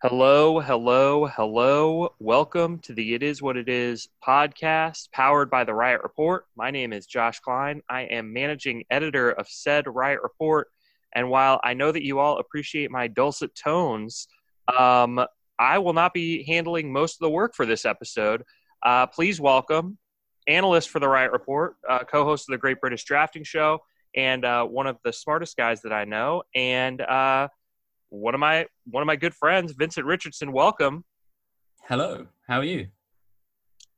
Hello, hello, hello. Welcome to the It Is What It Is podcast powered by the Riot Report. My name is Josh Klein. I am managing editor of said Riot Report. And while I know that you all appreciate my dulcet tones, um, I will not be handling most of the work for this episode. Uh, please welcome analyst for the Riot Report, uh, co host of the Great British Drafting Show, and uh, one of the smartest guys that I know. And uh, one of my one of my good friends, Vincent Richardson. Welcome. Hello. How are you?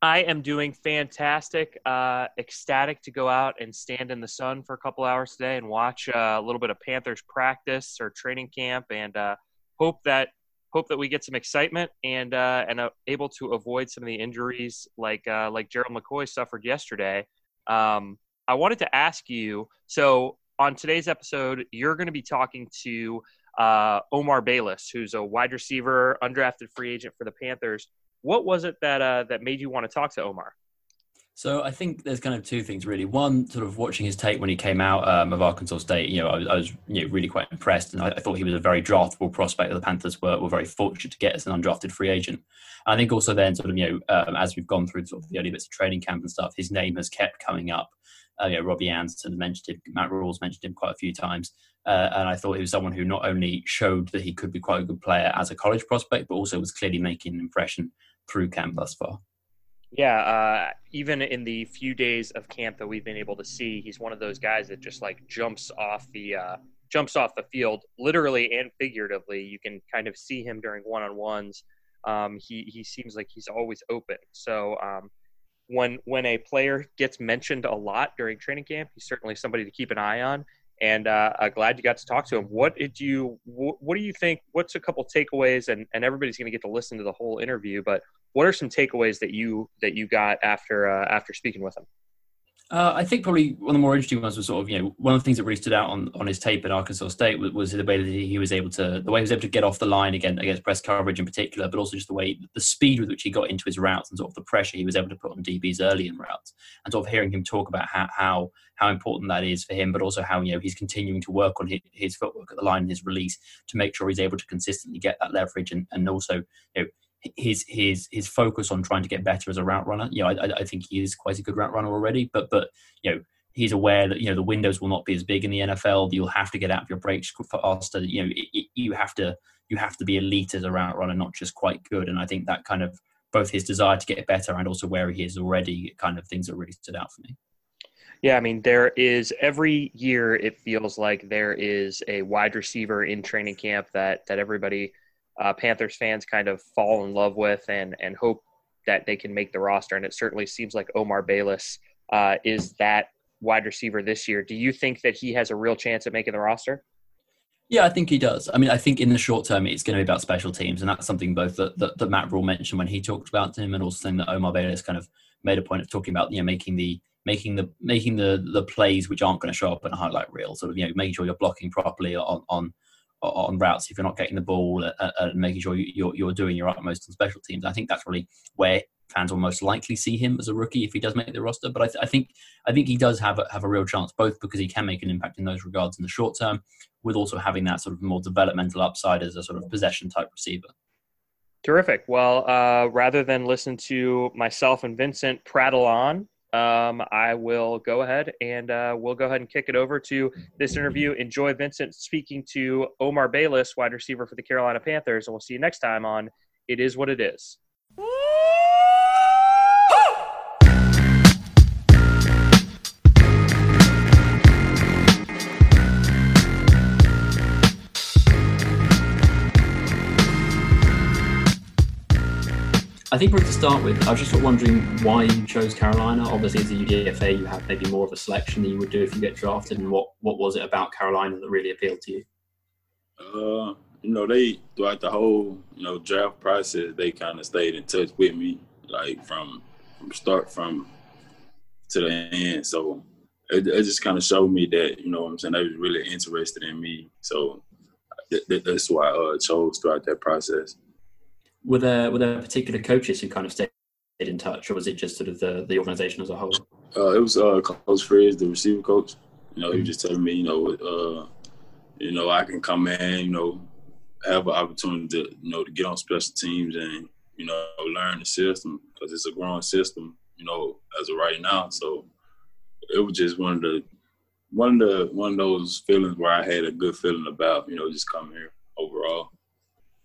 I am doing fantastic. Uh, ecstatic to go out and stand in the sun for a couple hours today and watch uh, a little bit of Panthers practice or training camp, and uh, hope that hope that we get some excitement and uh, and uh, able to avoid some of the injuries like uh, like Gerald McCoy suffered yesterday. Um, I wanted to ask you. So on today's episode, you're going to be talking to uh, Omar Bayless, who's a wide receiver, undrafted free agent for the Panthers. What was it that uh, that made you want to talk to Omar? So I think there's kind of two things really. One, sort of watching his tape when he came out um, of Arkansas State, you know, I was, I was you know, really quite impressed, and I, I, thought he was a very draftable prospect. That the Panthers were, were very fortunate to get as an undrafted free agent. And I think also then, sort of, you know, um, as we've gone through sort of the early bits of training camp and stuff, his name has kept coming up. Uh, you know, Robbie Anderson mentioned him, Matt Rhule's mentioned him quite a few times. Uh, and I thought he was someone who not only showed that he could be quite a good player as a college prospect, but also was clearly making an impression through camp thus far. Yeah, uh, even in the few days of camp that we've been able to see, he's one of those guys that just like jumps off the uh, jumps off the field, literally and figuratively. You can kind of see him during one on ones. Um, he he seems like he's always open. So um, when when a player gets mentioned a lot during training camp, he's certainly somebody to keep an eye on and uh, I'm glad you got to talk to him. What did you? What do you think? What's a couple takeaways? And and everybody's going to get to listen to the whole interview, but what are some takeaways that you that you got after uh, after speaking with him? Uh, I think probably one of the more interesting ones was sort of you know one of the things that really stood out on, on his tape at Arkansas State was, was the way that he was able to the way he was able to get off the line again against press coverage in particular, but also just the way the speed with which he got into his routes and sort of the pressure he was able to put on DBs early in routes, and sort of hearing him talk about how how, how important that is for him, but also how you know he's continuing to work on his, his footwork at the line and his release to make sure he's able to consistently get that leverage and, and also you know his his his focus on trying to get better as a route runner. You know, I, I think he is quite a good route runner already, but but you know he's aware that you know the windows will not be as big in the NFL. You'll have to get out of your breaks faster. You know, it, you have to you have to be elite as a route runner, not just quite good. And I think that kind of both his desire to get better and also where he is already kind of things that really stood out for me. Yeah, I mean, there is every year it feels like there is a wide receiver in training camp that that everybody uh, Panthers fans kind of fall in love with and and hope that they can make the roster. And it certainly seems like Omar Bayless uh, is that wide receiver this year. Do you think that he has a real chance at making the roster? Yeah, I think he does. I mean, I think in the short term, it's going to be about special teams, and that's something both that, that, that Matt Rhule mentioned when he talked about him, and also something that Omar Bayless kind of made a point of talking about. You know, making the making the making the the plays which aren't going to show up in a highlight reel, sort of you know making sure you're blocking properly on on on routes if you're not getting the ball and, and making sure you're, you're doing your utmost on special teams. I think that's really where fans will most likely see him as a rookie if he does make the roster. But I, th- I think I think he does have a, have a real chance, both because he can make an impact in those regards in the short term, with also having that sort of more developmental upside as a sort of possession type receiver. Terrific. Well, uh, rather than listen to myself and Vincent prattle on, um, I will go ahead and uh, we'll go ahead and kick it over to this interview. Enjoy Vincent speaking to Omar Bayless, wide receiver for the Carolina Panthers, and we'll see you next time on It Is What It Is. I think we're to start with, I was just wondering why you chose Carolina. Obviously, as a UDFA, you have maybe more of a selection than you would do if you get drafted. And what, what was it about Carolina that really appealed to you? Uh, you know, they throughout the whole you know draft process, they kind of stayed in touch with me, like from from start from to the end. So it, it just kind of showed me that you know I'm saying they was really interested in me. So th- that's why I uh, chose throughout that process were there were there particular coaches who kind of stayed in touch, or was it just sort of the the organization as a whole? Uh, it was uh, Coach Frizz, the receiver coach. You know, he was just telling me, you know, uh, you know, I can come in, you know, have an opportunity to you know to get on special teams and you know learn the system because it's a growing system. You know, as of right now, so it was just one of the one of the one of those feelings where I had a good feeling about you know just coming here overall.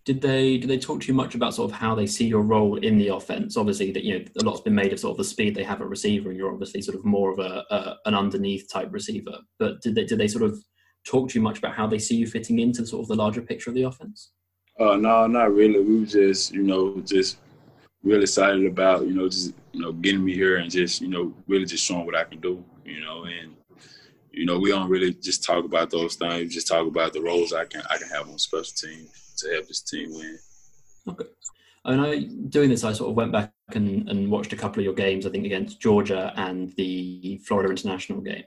Did they did they talk to you much about sort of how they see your role in the offense? Obviously, that you know a lot's been made of sort of the speed they have at receiver, and you're obviously sort of more of a, a an underneath type receiver. But did they did they sort of talk to you much about how they see you fitting into sort of the larger picture of the offense? Uh, no, not really. We were just you know just really excited about you know just you know getting me here and just you know really just showing what I can do. You know and you know, we don't really just talk about those things. We just talk about the roles I can I can have on special teams to help this team win. Okay. And I doing this, I sort of went back and, and watched a couple of your games. I think against Georgia and the Florida International game.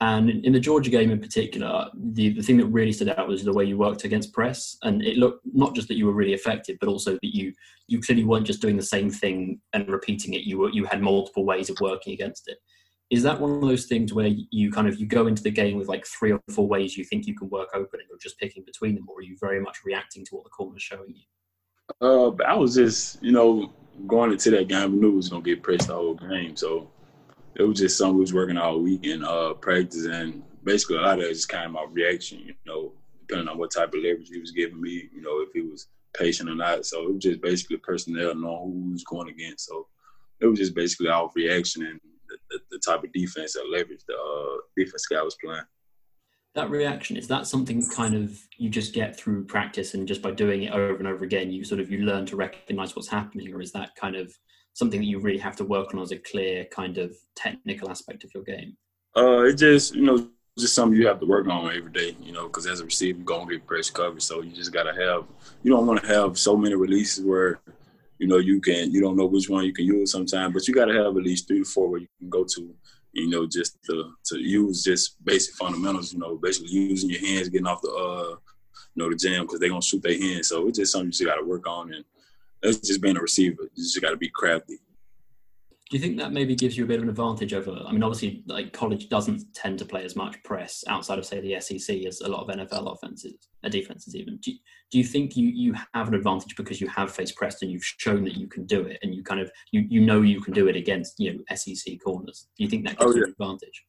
And in the Georgia game in particular, the, the thing that really stood out was the way you worked against press. And it looked not just that you were really effective, but also that you you clearly weren't just doing the same thing and repeating it. You were you had multiple ways of working against it is that one of those things where you kind of you go into the game with like three or four ways you think you can work opening or just picking between them or are you very much reacting to what the corner's showing you? Uh i was just you know going into that game I knew it was gonna get pressed the whole game. So it was just something we was working all week in uh practice and basically a lot of it just kind of my reaction you know depending on what type of leverage he was giving me you know if he was patient or not. So it was just basically personnel knowing who was going against. So it was just basically our reaction and the, the type of defense that leverage the uh, defense guy was playing. That reaction is that something kind of you just get through practice and just by doing it over and over again, you sort of you learn to recognize what's happening, or is that kind of something that you really have to work on as a clear kind of technical aspect of your game? Uh, it just you know just something you have to work on every day, you know, because as a receiver, you're gonna get press coverage, so you just gotta have. You don't want to have so many releases where you know, you can you don't know which one you can use sometimes, but you got to have at least three to four where you can go to, you know, just to to use just basic fundamentals. You know, basically using your hands, getting off the uh, you know, the jam because they're gonna shoot their hands. So it's just something you just got to work on, and that's just being a receiver. You just got to be crafty. Do you think that maybe gives you a bit of an advantage over? I mean, obviously, like college doesn't tend to play as much press outside of say the SEC as a lot of NFL offenses, uh, defenses even. Do you, do you think you you have an advantage because you have faced press and you've shown that you can do it, and you kind of you you know you can do it against you know SEC corners? Do you think that gives oh, yeah. you an advantage?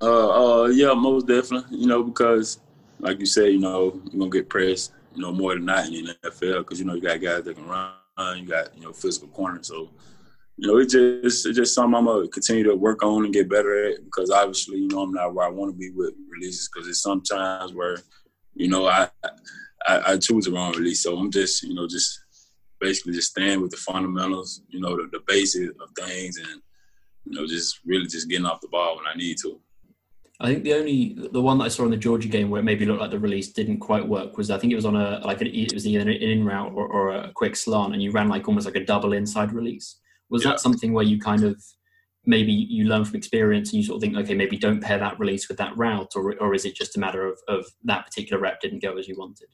Uh, uh, yeah, most definitely. You know, because like you say, you know, you're gonna get pressed, you know, more than not in the NFL because you know you got guys that can run, you got you know physical corners, so you know, it's just it's just something I'm gonna continue to work on and get better at because obviously, you know, I'm not where I want to be with releases because it's sometimes where, you know, I, I, I choose the wrong release. So I'm just, you know, just basically just staying with the fundamentals, you know, the, the basics of things, and you know, just really just getting off the ball when I need to. I think the only the one that I saw in the Georgia game where it maybe looked like the release didn't quite work was I think it was on a like an, it was either an in route or, or a quick slant, and you ran like almost like a double inside release. Was yeah. that something where you kind of maybe you learn from experience and you sort of think, okay, maybe don't pair that release with that route, or or is it just a matter of, of that particular rep didn't go as you wanted?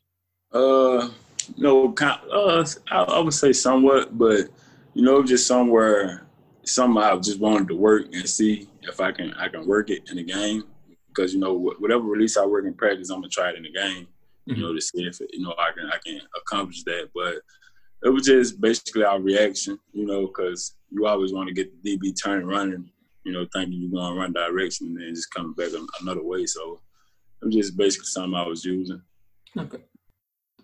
Uh, no, uh, I, I would say somewhat, but you know, just somewhere, something I just wanted to work and see if I can I can work it in the game because you know whatever release I work in practice, I'm gonna try it in the game. You mm-hmm. know, to see if it, you know I can I can accomplish that, but it was just basically our reaction, you know, because you always want to get the DB turn running, you know, thinking you're going to run direction and then just coming back another way. So it was just basically something I was using. Okay.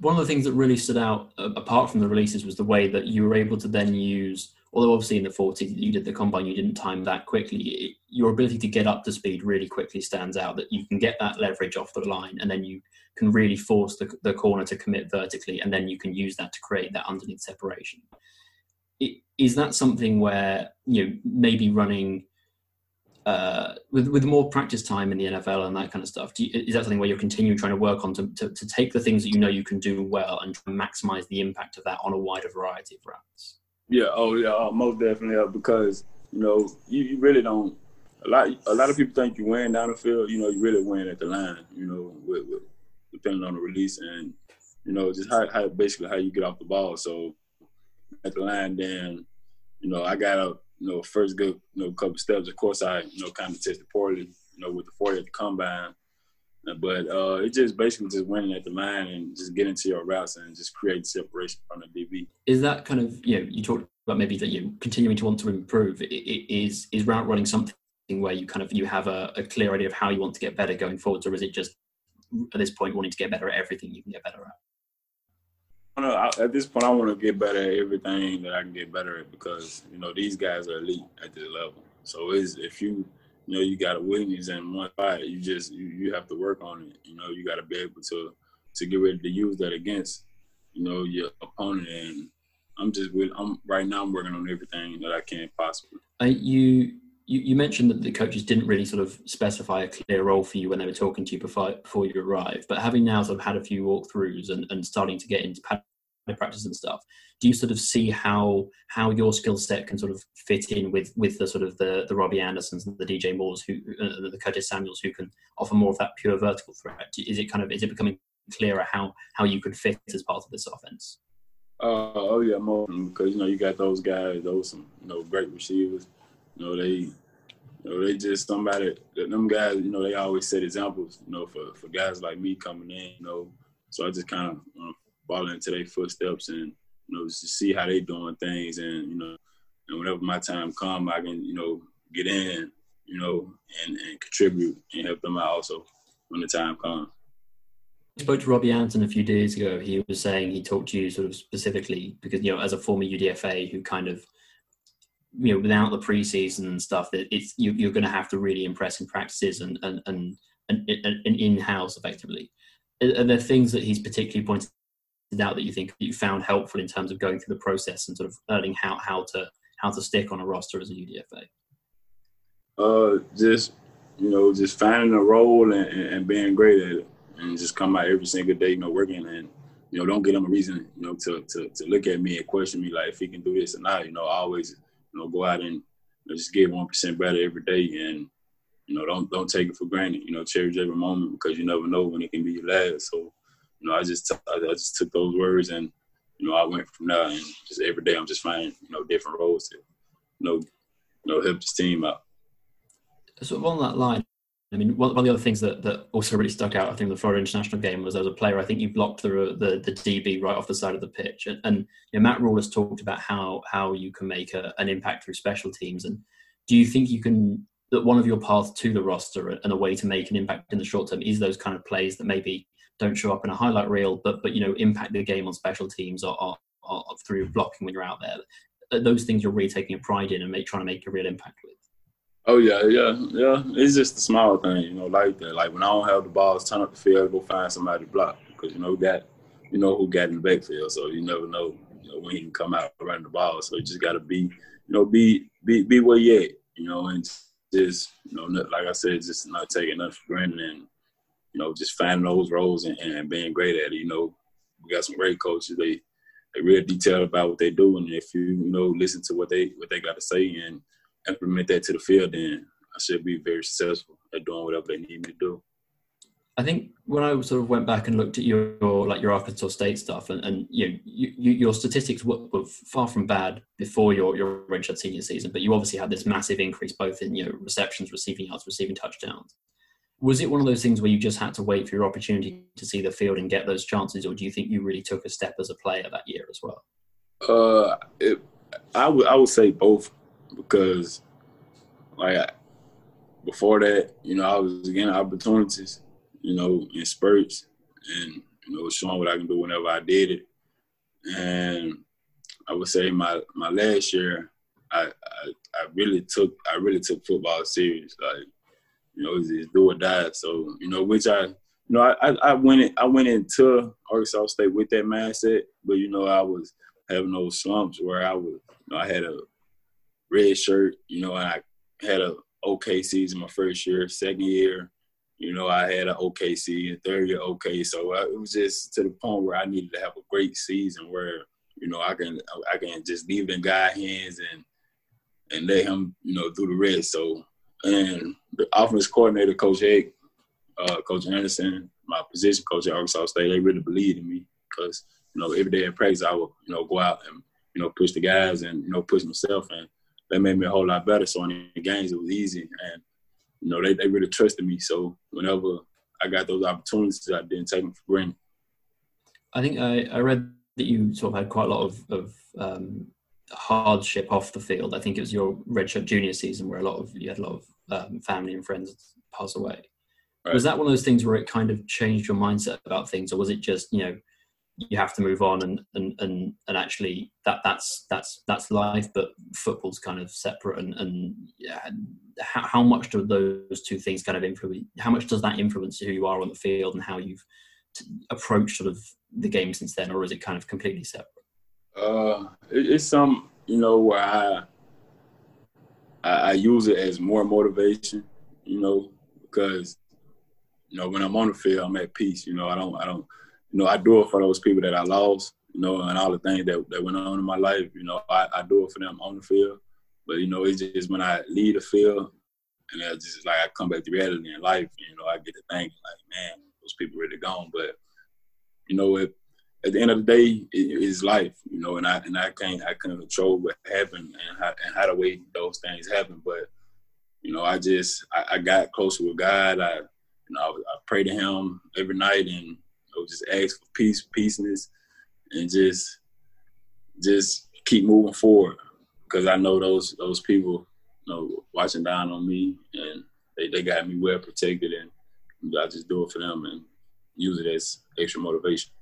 One of the things that really stood out, apart from the releases, was the way that you were able to then use, although obviously in the 40 you did the combine, you didn't time that quickly. Your ability to get up to speed really quickly stands out. That you can get that leverage off the line, and then you can really force the, the corner to commit vertically, and then you can use that to create that underneath separation. Is that something where you know maybe running uh, with with more practice time in the NFL and that kind of stuff? You, is that something where you're continuing trying to work on to, to, to take the things that you know you can do well and maximize the impact of that on a wider variety of routes? Yeah, oh yeah, uh, most definitely. Uh, because you know you, you really don't. A lot, a lot of people think you win down the field. You know, you really win at the line. You know, with, with depending on the release and you know just how, how basically how you get off the ball. So at the line, then you know I got a you know first good you know couple steps. Of course, I you know kind of tested poorly you know with the 40 at the combine, But uh, it's just basically just winning at the line and just getting to your routes and just create separation from the DB. Is that kind of you know you talked about maybe that you're continuing to want to improve? Is is route running something where you kind of you have a, a clear idea of how you want to get better going forwards, or is it just at this point wanting to get better at everything you can get better at? No, at this point, I want to get better at everything that I can get better at because you know these guys are elite at this level. So is if you you know you got a weakness in one fight, you just you, you have to work on it. You know you got to be able to to get ready to use that against you know your opponent. And I'm just with I'm right now I'm working on everything that I can possibly. Uh, you you, you mentioned that the coaches didn't really sort of specify a clear role for you when they were talking to you before before you arrived. But having now sort of had a few walkthroughs and, and starting to get into practice and stuff, do you sort of see how how your skill set can sort of fit in with with the sort of the the Robbie Andersons and the DJ Moores who uh, the Curtis Samuels who can offer more of that pure vertical threat? Is it kind of is it becoming clearer how how you could fit as part of this offense? Uh, oh yeah, more because you know you got those guys, those some you know great receivers you know, they, you know, they just somebody. Them guys, you know, they always set examples. You know, for for guys like me coming in. You know, so I just kind of you fall into their footsteps and you know just see how they doing things and you know, and whenever my time come, I can you know get in, you know, and and contribute and help them out also when the time comes. I spoke to Robbie Anderson a few days ago. He was saying he talked to you sort of specifically because you know, as a former UDFA who kind of you know, without the preseason and stuff, that it's you, you're going to have to really impress in practices and and and, and, and in house effectively. Are there things that he's particularly pointed out that you think you found helpful in terms of going through the process and sort of learning how how to how to stick on a roster as a UDFA? Uh, just you know, just finding a role and, and being great at it, and just come out every single day, you know, working and you know, don't give them a reason, you know, to, to, to look at me and question me like if he can do this or not. You know, I always you know, go out and you know, just get one percent better every day, and you know, don't don't take it for granted. You know, cherish every moment because you never know when it can be your last. So, know, I just I just took those words and you know I went from there, and just every day I'm just finding you know different roles to you know you know help this team out. So on that line, I mean, one, of the other things that, that also really stuck out, I think, the Florida International game was as a player, I think you blocked the, the, the DB right off the side of the pitch. And, and you know, Matt Rhule has talked about how how you can make a, an impact through special teams. And do you think you can that one of your paths to the roster and a way to make an impact in the short term is those kind of plays that maybe don't show up in a highlight reel, but but you know impact the game on special teams or, or, or through blocking when you're out there. Those things you're really taking a pride in and make, trying to make a real impact with. Oh yeah, yeah, yeah. It's just the small thing, you know, like that. Like when I don't have the balls, turn up the field, go find somebody to block because you know who got, you know who got in the backfield, so you never know, you know, when he can come out running the ball. So you just got to be, you know, be be be where you at, you know, and just you know, like I said, just not taking nothing for granted and you know, just finding those roles and, and being great at it. You know, we got some great coaches. They they really detailed about what they do, and if you you know listen to what they what they got to say and implement that to the field, then I should be very successful at doing whatever they need me to do. I think when I sort of went back and looked at your, your like your Arkansas State stuff, and, and you know you, you, your statistics were, were, far from bad before your your redshirt senior season, but you obviously had this massive increase both in your know, receptions, receiving yards, receiving touchdowns. Was it one of those things where you just had to wait for your opportunity to see the field and get those chances, or do you think you really took a step as a player that year as well? Uh, it, I would I would say both because like before that, you know, I was getting opportunities, you know, in spurts and you know, showing what I can do whenever I did it. And I would say my my last year, I I, I really took I really took football serious. Like, you know, it's, it's do or die. So, you know, which I you know, I, I went in, I went into Arkansas State with that mindset, but you know, I was having those slumps where I was, you know, I had a red shirt, you know, and I had a okay season my first year. Second year, you know, I had an okay season. Third year, okay. So uh, it was just to the point where I needed to have a great season where you know I can I can just leave it in God's hands and and let him you know do the rest. So and the offense coordinator, Coach Egg, uh, Coach Anderson, my position coach at Arkansas State, they really believed in me because you know every day in practice I would you know go out and you know push the guys and you know push myself and that made me a whole lot better. So in the games, it was easy, and you know they, they really trusted me. So whenever I got those opportunities. I didn't take them for granted. I think I, I read that you sort of had quite a lot of, of um, hardship off the field. I think it was your redshirt junior season where a lot of you had a lot of um, family and friends pass away. Right. Was that one of those things where it kind of changed your mindset about things, or was it just you know you have to move on and and and, and actually that that's that's that's life, but football's kind of separate and and yeah, how, how much do those two things kind of influence? How much does that influence who you are on the field and how you've approached sort of the game since then, or is it kind of completely separate? Uh, it, it's some you know where I, I I use it as more motivation, you know, because you know when I'm on the field, I'm at peace. You know, I don't I don't you know I do it for those people that I lost, you know, and all the things that that went on in my life. You know, I, I do it for them on the field, but you know it's just when I leave the field and it's just like I come back to reality in life. You know, I get to thinking like, man, those people really gone, but you know it at the end of the day, it is life, you know, and I and I can't I can't control what happened and how and how the way those things happen. But you know, I just I, I got closer with God. I you know I, I pray to Him every night and I would just ask for peace, peaceness, and just just keep moving forward because I know those those people, you know, watching down on me and they, they got me well protected and I just do it for them and use it as extra motivation.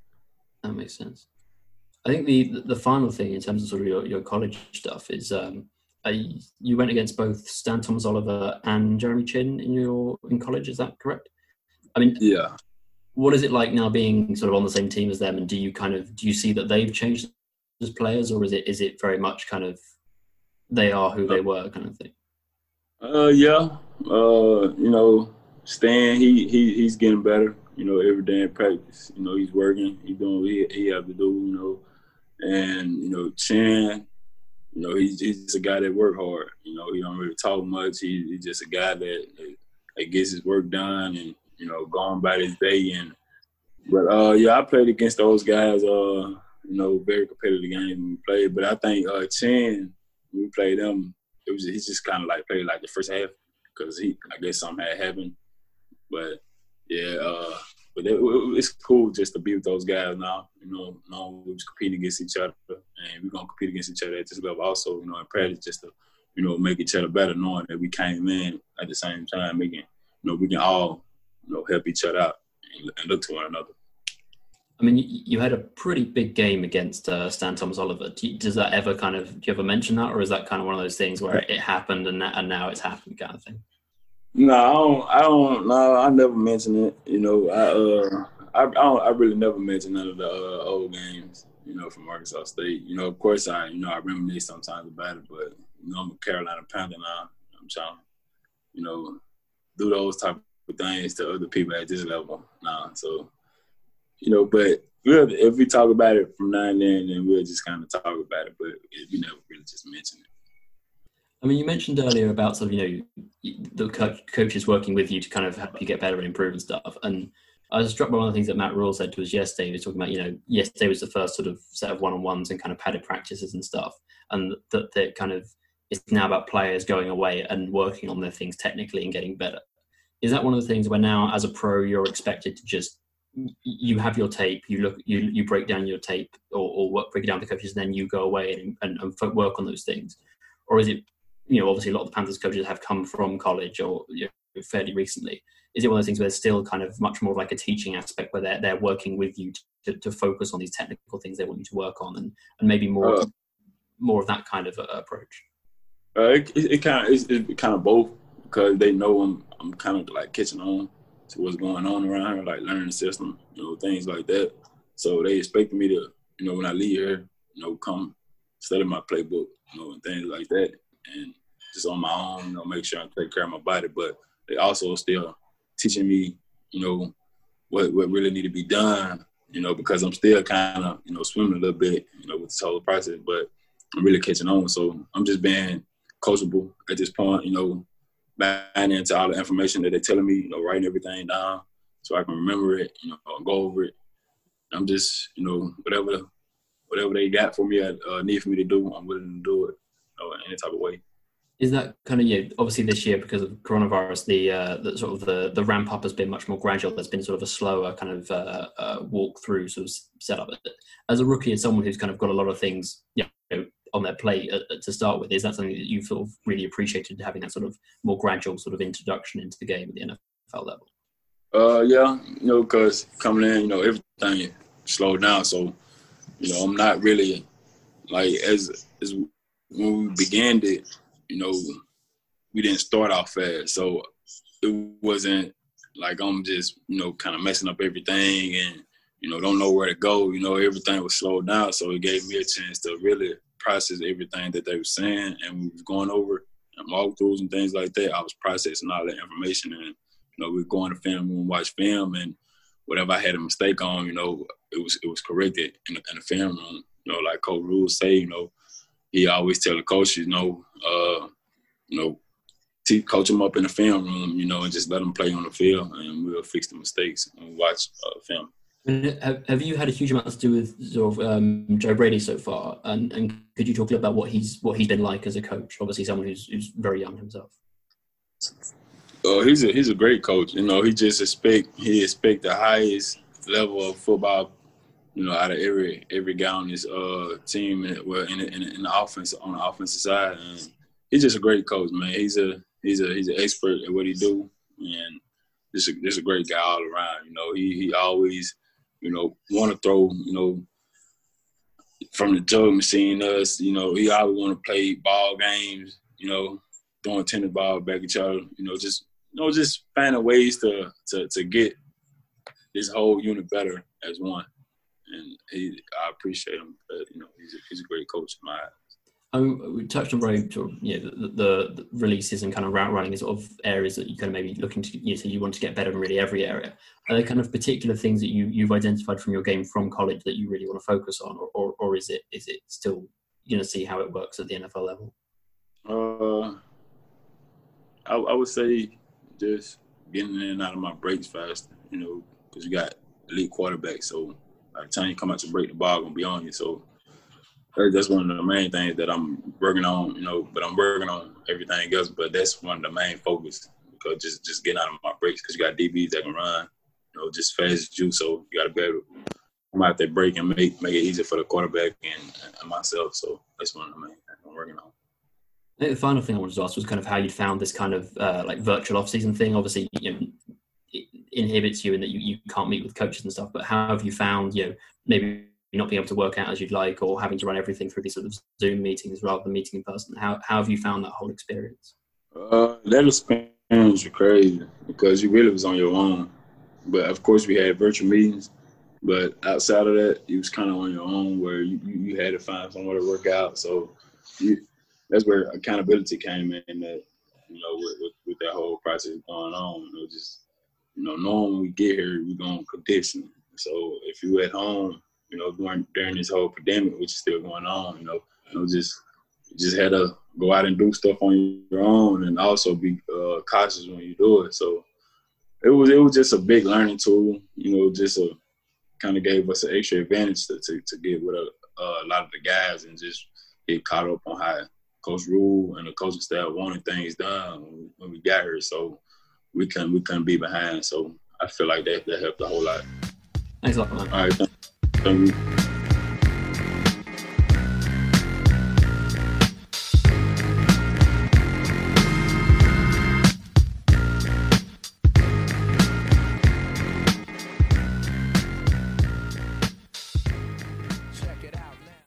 That makes sense. I think the the final thing in terms of sort of your, your college stuff is um, you went against both Stan Thomas Oliver and Jeremy Chinn in your in college. Is that correct? I mean, yeah. What is it like now being sort of on the same team as them? And do you kind of do you see that they've changed as players, or is it is it very much kind of they are who they were kind of thing? Uh, yeah. Uh, you know, Stan, he he he's getting better you know, every day in practice. You know, he's working, he's doing what he, he have to do, you know. And, you know, Chinn, you know, he's, he's a guy that work hard. You know, he don't really talk much. He, he's just a guy that, that gets his work done and, you know, going about his day. And, but, uh, yeah, I played against those guys, uh, you know, very competitive game we played. But I think uh, Chinn, we played them, it was he just kind of like played like the first half because he, I guess something had happened. But yeah, uh, but it, it's cool just to be with those guys now. You know, knowing we're just competing against each other, and we're gonna compete against each other at this level. Also, you know, in practice, just to you know make each other better, knowing that we came in at the same time, making you know we can all you know help each other out and, and look to one another. I mean, you had a pretty big game against uh, Stan Thomas Oliver. Do you, does that ever kind of do you ever mention that, or is that kind of one of those things where it happened and, and now it's happened kind of thing? No, I don't. I don't. No, I never mention it. You know, I uh, I, I don't. I really never mention none of the uh, old games. You know, from Arkansas State. You know, of course, I you know I reminisce sometimes about it, but you know, I'm a Carolina Panther now. I'm trying, you know, do those type of things to other people at this level now. So, you know, but if we talk about it from now and then, then we'll just kind of talk about it, but we never really just mention it. I mean, you mentioned earlier about sort of you know the co- coaches working with you to kind of help you get better and improve and stuff. And I was struck by one of the things that Matt Rhule said to us yesterday. He was talking about you know yesterday was the first sort of set of one on ones and kind of padded practices and stuff, and that that kind of it's now about players going away and working on their things technically and getting better. Is that one of the things where now as a pro you're expected to just you have your tape, you look, you you break down your tape or, or work, break it down to coaches, and then you go away and, and, and work on those things, or is it you know, obviously a lot of the Panthers coaches have come from college or you know, fairly recently. Is it one of those things where there's still kind of much more of like a teaching aspect where they're, they're working with you to, to focus on these technical things they want you to work on and, and maybe more uh, more of that kind of uh, approach? Uh, it, it, it, kind of it's, it kind of both because they know I'm I'm kind of like catching on to what's going on around here, like learning the system, you know, things like that. So they expect me to, you know, when I leave here, you know, come study my playbook, you know, and things like that and just on my own, you know, make sure I take care of my body. But they also still teaching me, you know, what what really need to be done, you know, because I'm still kind of, you know, swimming a little bit, you know, with this whole process, but I'm really catching on. So I'm just being coachable at this point, you know, buying into all the information that they're telling me, you know, writing everything down so I can remember it, you know, go over it. I'm just, you know, whatever whatever they got for me, uh, need for me to do, I'm willing to do it know, in any type of way. is that kind of you know, obviously this year because of coronavirus the uh, the sort of the the ramp up has been much more gradual. There's been sort of a slower kind of uh, uh, walk through sort of setup. As a rookie as someone who's kind of got a lot of things you know on their plate uh, uh, to start with is that something that you sort of really appreciated having that sort of more gradual sort of introduction into the game at the NFL level? Uh yeah you know because coming in you know everything slowed down. So you know I'm not really like as as when we began it you know, we didn't start off fast. So it wasn't like I'm just, you know, kind of messing up everything and, you know, don't know where to go. You know, everything was slowed down. So it gave me a chance to really process everything that they were saying and we was going over and walkthroughs and things like that. I was processing all that information and, you know, we were going to film room, watch film and whatever I had a mistake on, you know, it was it was corrected in the, in the film room. You know, like Coach Rhule's say, you know, he always tell the coaches, you know, uh, you know, teach, coach them up in the film room, you know, and just let them play on the field, and we'll fix the mistakes and watch uh, film. Have, have you had a huge amount to do with sort of um, Joe Brady so far? And, and could you talk a little about what he's what he's been like as a coach? Obviously, someone who's, who's very young himself. Uh, he's a he's a great coach. You know, he just expect he expect the highest level of football you know, out of every every guy on his uh, team, well, in, in, in, the offense on the offensive side, and he's just a great coach, man. He's a he's a he's an expert at what he do, and just a, just a great guy all around. You know, he he always, you know, want to throw, you know, from the jug machine. Us, you know, he always want to play ball games. You know, throwing tennis ball back at other. You know, just you know, just finding ways to to to get this whole unit better as one and he, I appreciate him. But, you know, he's a, he's a great coach in my eyes. Um, we touched on very sort of, the, the, the, releases and kind of route running sort of areas that you kind of maybe looking to you know, so you want to get better in really every area. Are there kind of particular things that you you've identified from your game from college that you really want to focus on, or or, or is it is it still you know see how it works at the NFL level? Uh, I, I would say just getting in and out of my breaks faster. You know, because you got elite quarterbacks, so the time you come out to break the ball, gonna be on you. So that's one of the main things that I'm working on. You know, but I'm working on everything else. But that's one of the main focus because just just getting out of my breaks because you got DBs that can run, you know, just fast as you. So you got to be able to come out that break and make make it easier for the quarterback and, and myself. So that's one of the main things I'm working on. I think the final thing I wanted to ask was kind of how you found this kind of uh, like virtual off-season thing. Obviously, you know, inhibits you and that you, you can't meet with coaches and stuff. But how have you found, you know, maybe not being able to work out as you'd like or having to run everything through these sort of Zoom meetings rather than meeting in person? How, how have you found that whole experience? Uh, that experience was crazy because you really was on your own. But of course, we had virtual meetings. But outside of that, you was kind of on your own where you, you, had to find somewhere to work out. So you, that's where accountability came in that, you know, with, with, with that whole process going on. It was just you know, knowing when we get here, we're to condition. So if you at home, you know, during, during this whole pandemic, which is still going on, you know, you know, just just had to go out and do stuff on your own, and also be uh, cautious when you do it. So it was it was just a big learning tool, you know, just a kind of gave us an extra advantage to, to, to get with a, a lot of the guys and just get caught up on how Coach Rhule and the coaching staff wanted things done when we got here. So we couldn't we couldn't be behind. So I feel like that that helped a whole lot. Thanks a lot, man. All right, thank you.